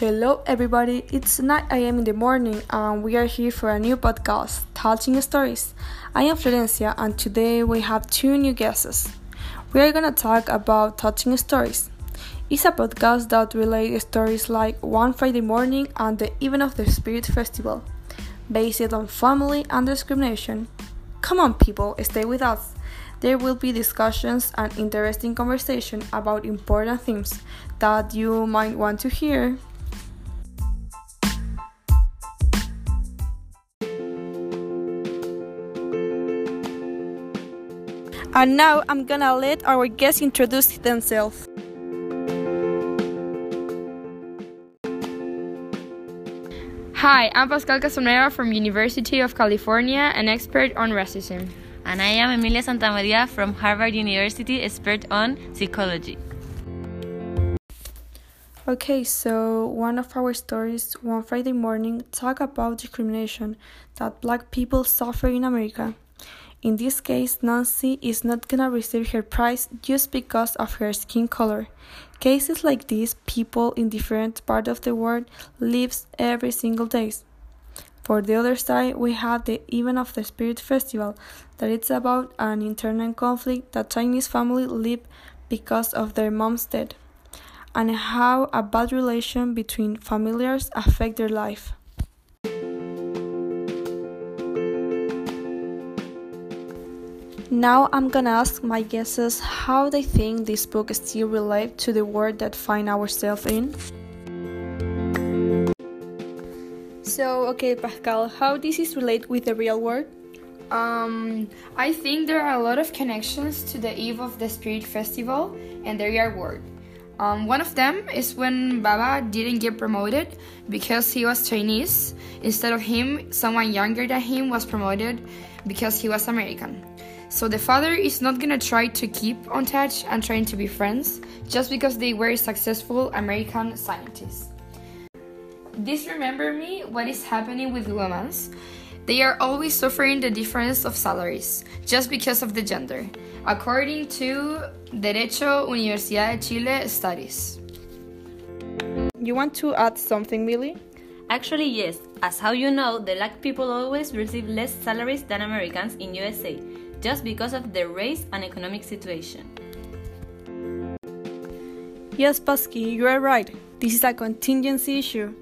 Hello, everybody. It's 9 a.m. in the morning, and we are here for a new podcast, Touching Stories. I am Florencia, and today we have two new guests. We are gonna talk about Touching Stories. It's a podcast that relates stories like One Friday Morning and the Even of the Spirit Festival, based on family and discrimination. Come on, people, stay with us. There will be discussions and interesting conversation about important themes that you might want to hear. And now I'm gonna let our guests introduce themselves. Hi, I'm Pascal Casonera from University of California, an expert on racism. And I am Emilia Santamaria from Harvard University, expert on psychology. Okay, so one of our stories one Friday morning talk about discrimination that black people suffer in America. In this case, Nancy is not gonna receive her prize just because of her skin color. Cases like these, people in different parts of the world lives every single day. For the other side, we have the Even of the Spirit Festival, that it's about an internal conflict that Chinese family live because of their mom's death, and how a bad relation between familiars affect their life. Now I'm gonna ask my guesses how they think this book still relates to the world that find ourselves in. So, okay, Pascal, how this is relate with the real world? Um, I think there are a lot of connections to the Eve of the Spirit Festival and the real world. Um, one of them is when Baba didn't get promoted because he was Chinese. Instead of him, someone younger than him was promoted because he was American. So the father is not gonna try to keep on touch and trying to be friends just because they were successful American scientists. This remember me what is happening with women. They are always suffering the difference of salaries just because of the gender, according to Derecho Universidad de Chile studies. You want to add something, Millie? Actually, yes. As how you know, the black people always receive less salaries than Americans in USA just because of their race and economic situation. Yes, Pasky, you are right. This is a contingency issue.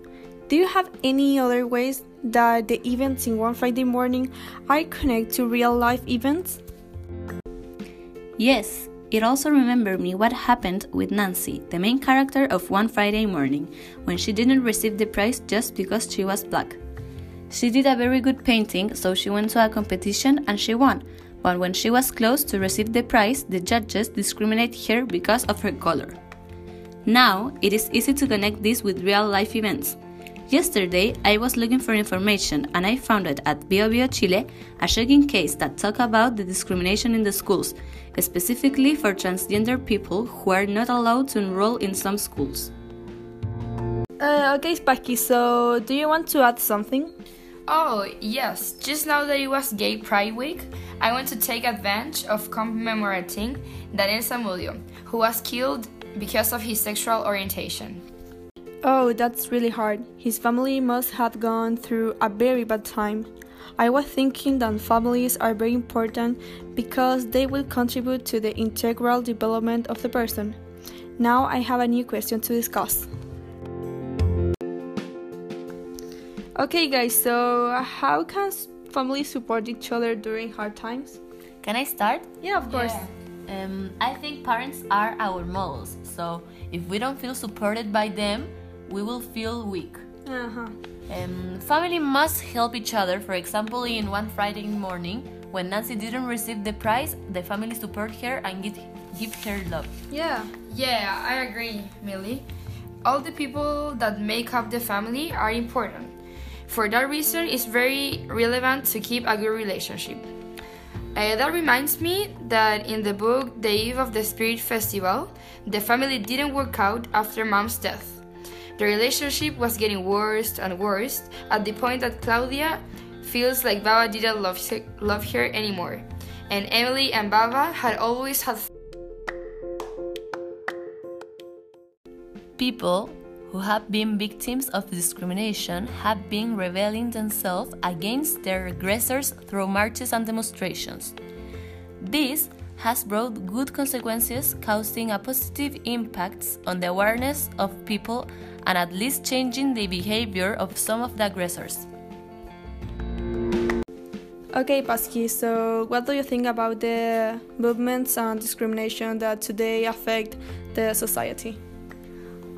Do you have any other ways that the events in One Friday Morning are connected to real life events? Yes, it also remembered me what happened with Nancy, the main character of One Friday Morning, when she didn't receive the prize just because she was black. She did a very good painting, so she went to a competition and she won, but when she was close to receive the prize, the judges discriminate her because of her color. Now, it is easy to connect this with real life events. Yesterday, I was looking for information and I found it at Bio Bio Chile a shocking case that talked about the discrimination in the schools, specifically for transgender people who are not allowed to enroll in some schools. Uh, okay, Pasky, so do you want to add something? Oh, yes. Just now that it was Gay Pride Week, I want to take advantage of commemorating Daniel Zamudio, who was killed because of his sexual orientation. Oh, that's really hard. His family must have gone through a very bad time. I was thinking that families are very important because they will contribute to the integral development of the person. Now I have a new question to discuss. Okay, guys, so how can families support each other during hard times? Can I start? Yeah, of course. Yeah. Um, I think parents are our models, so if we don't feel supported by them, we will feel weak. Uh-huh. Um, family must help each other. For example, in one Friday morning, when Nancy didn't receive the prize, the family support her and give, give her love. Yeah. Yeah, I agree, Millie. All the people that make up the family are important. For that reason, it's very relevant to keep a good relationship. Uh, that reminds me that in the book The Eve of the Spirit Festival, the family didn't work out after mom's death. The relationship was getting worse and worse at the point that Claudia feels like Baba didn't love, love her anymore, and Emily and Baba had always had. People who have been victims of discrimination have been rebelling themselves against their aggressors through marches and demonstrations. This has brought good consequences, causing a positive impact on the awareness of people and at least changing the behavior of some of the aggressors. Okay, Pasky, so what do you think about the movements and discrimination that today affect the society?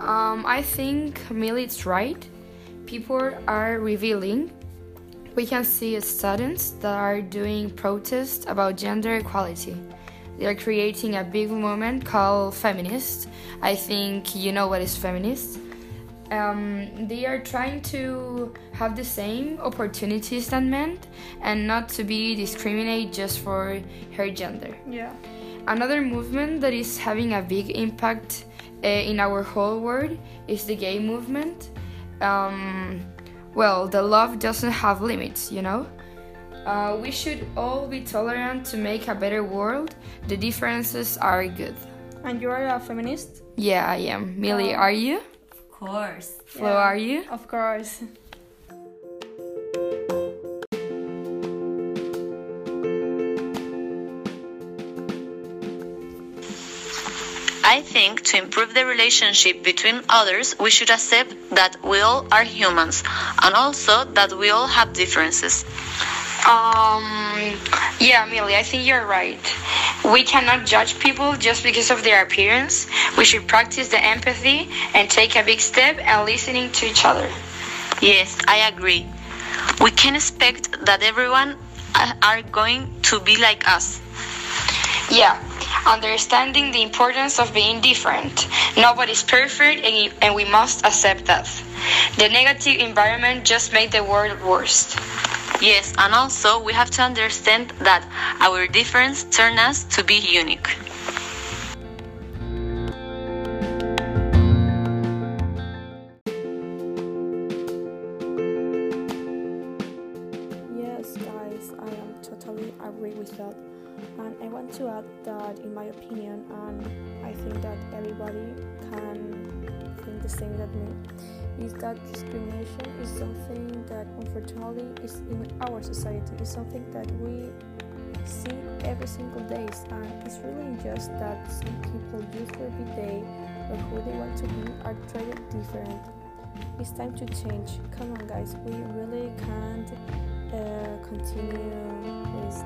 Um, I think Milly's right. People are revealing. We can see students that are doing protests about gender equality. They are creating a big movement called feminist. I think you know what is feminist um, they are trying to have the same opportunities than men and not to be discriminated just for her gender. Yeah. Another movement that is having a big impact uh, in our whole world is the gay movement. Um, well, the love doesn't have limits, you know? Uh, we should all be tolerant to make a better world. The differences are good. And you are a feminist? Yeah, I am. Milly, are you? Of course. Flo, yeah, are you? Of course. Improve the relationship between others, we should accept that we all are humans and also that we all have differences. Um, yeah, Milly, I think you're right. We cannot judge people just because of their appearance. We should practice the empathy and take a big step and listening to each other. Yes, I agree. We can expect that everyone are going to be like us. Yeah, understanding the importance of being different. Nobody's perfect and we must accept that. The negative environment just made the world worse. Yes, and also we have to understand that our difference turns us to be unique. Opinion, and I think that everybody can think the same that me. Is that discrimination is something that unfortunately is in our society. Is something that we see every single day and it's really unjust that some people use their day or who they want to be are treated different. It's time to change. Come on guys. We really can't uh, continue with this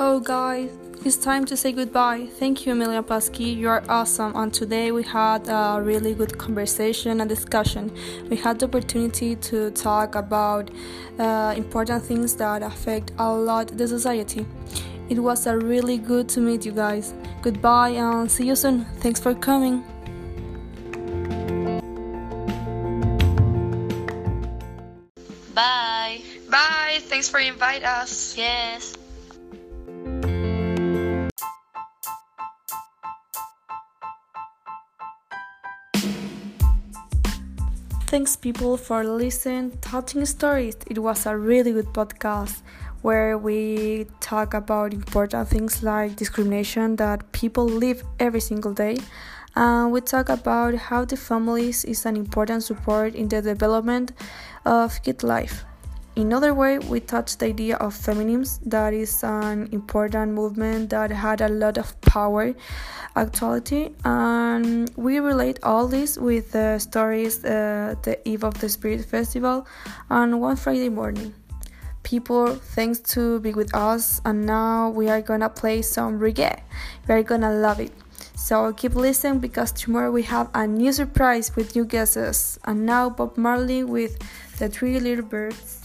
Oh, guys, it's time to say goodbye. Thank you, Emilia Pasky. You are awesome. And today we had a really good conversation and discussion. We had the opportunity to talk about uh, important things that affect a lot the society. It was a really good to meet you guys. Goodbye and see you soon. Thanks for coming. Bye. Bye. Thanks for inviting us. Yes. Thanks, people, for listening, touching stories. It was a really good podcast where we talk about important things like discrimination that people live every single day. And we talk about how the families is an important support in the development of kid life. In other way, we touched the idea of feminism, that is an important movement that had a lot of power, actuality, and we relate all this with the stories, uh, the Eve of the Spirit Festival, on one Friday morning. People, thanks to be with us, and now we are gonna play some reggae. We are gonna love it. So keep listening because tomorrow we have a new surprise with new guesses. And now Bob Marley with the Three Little Birds.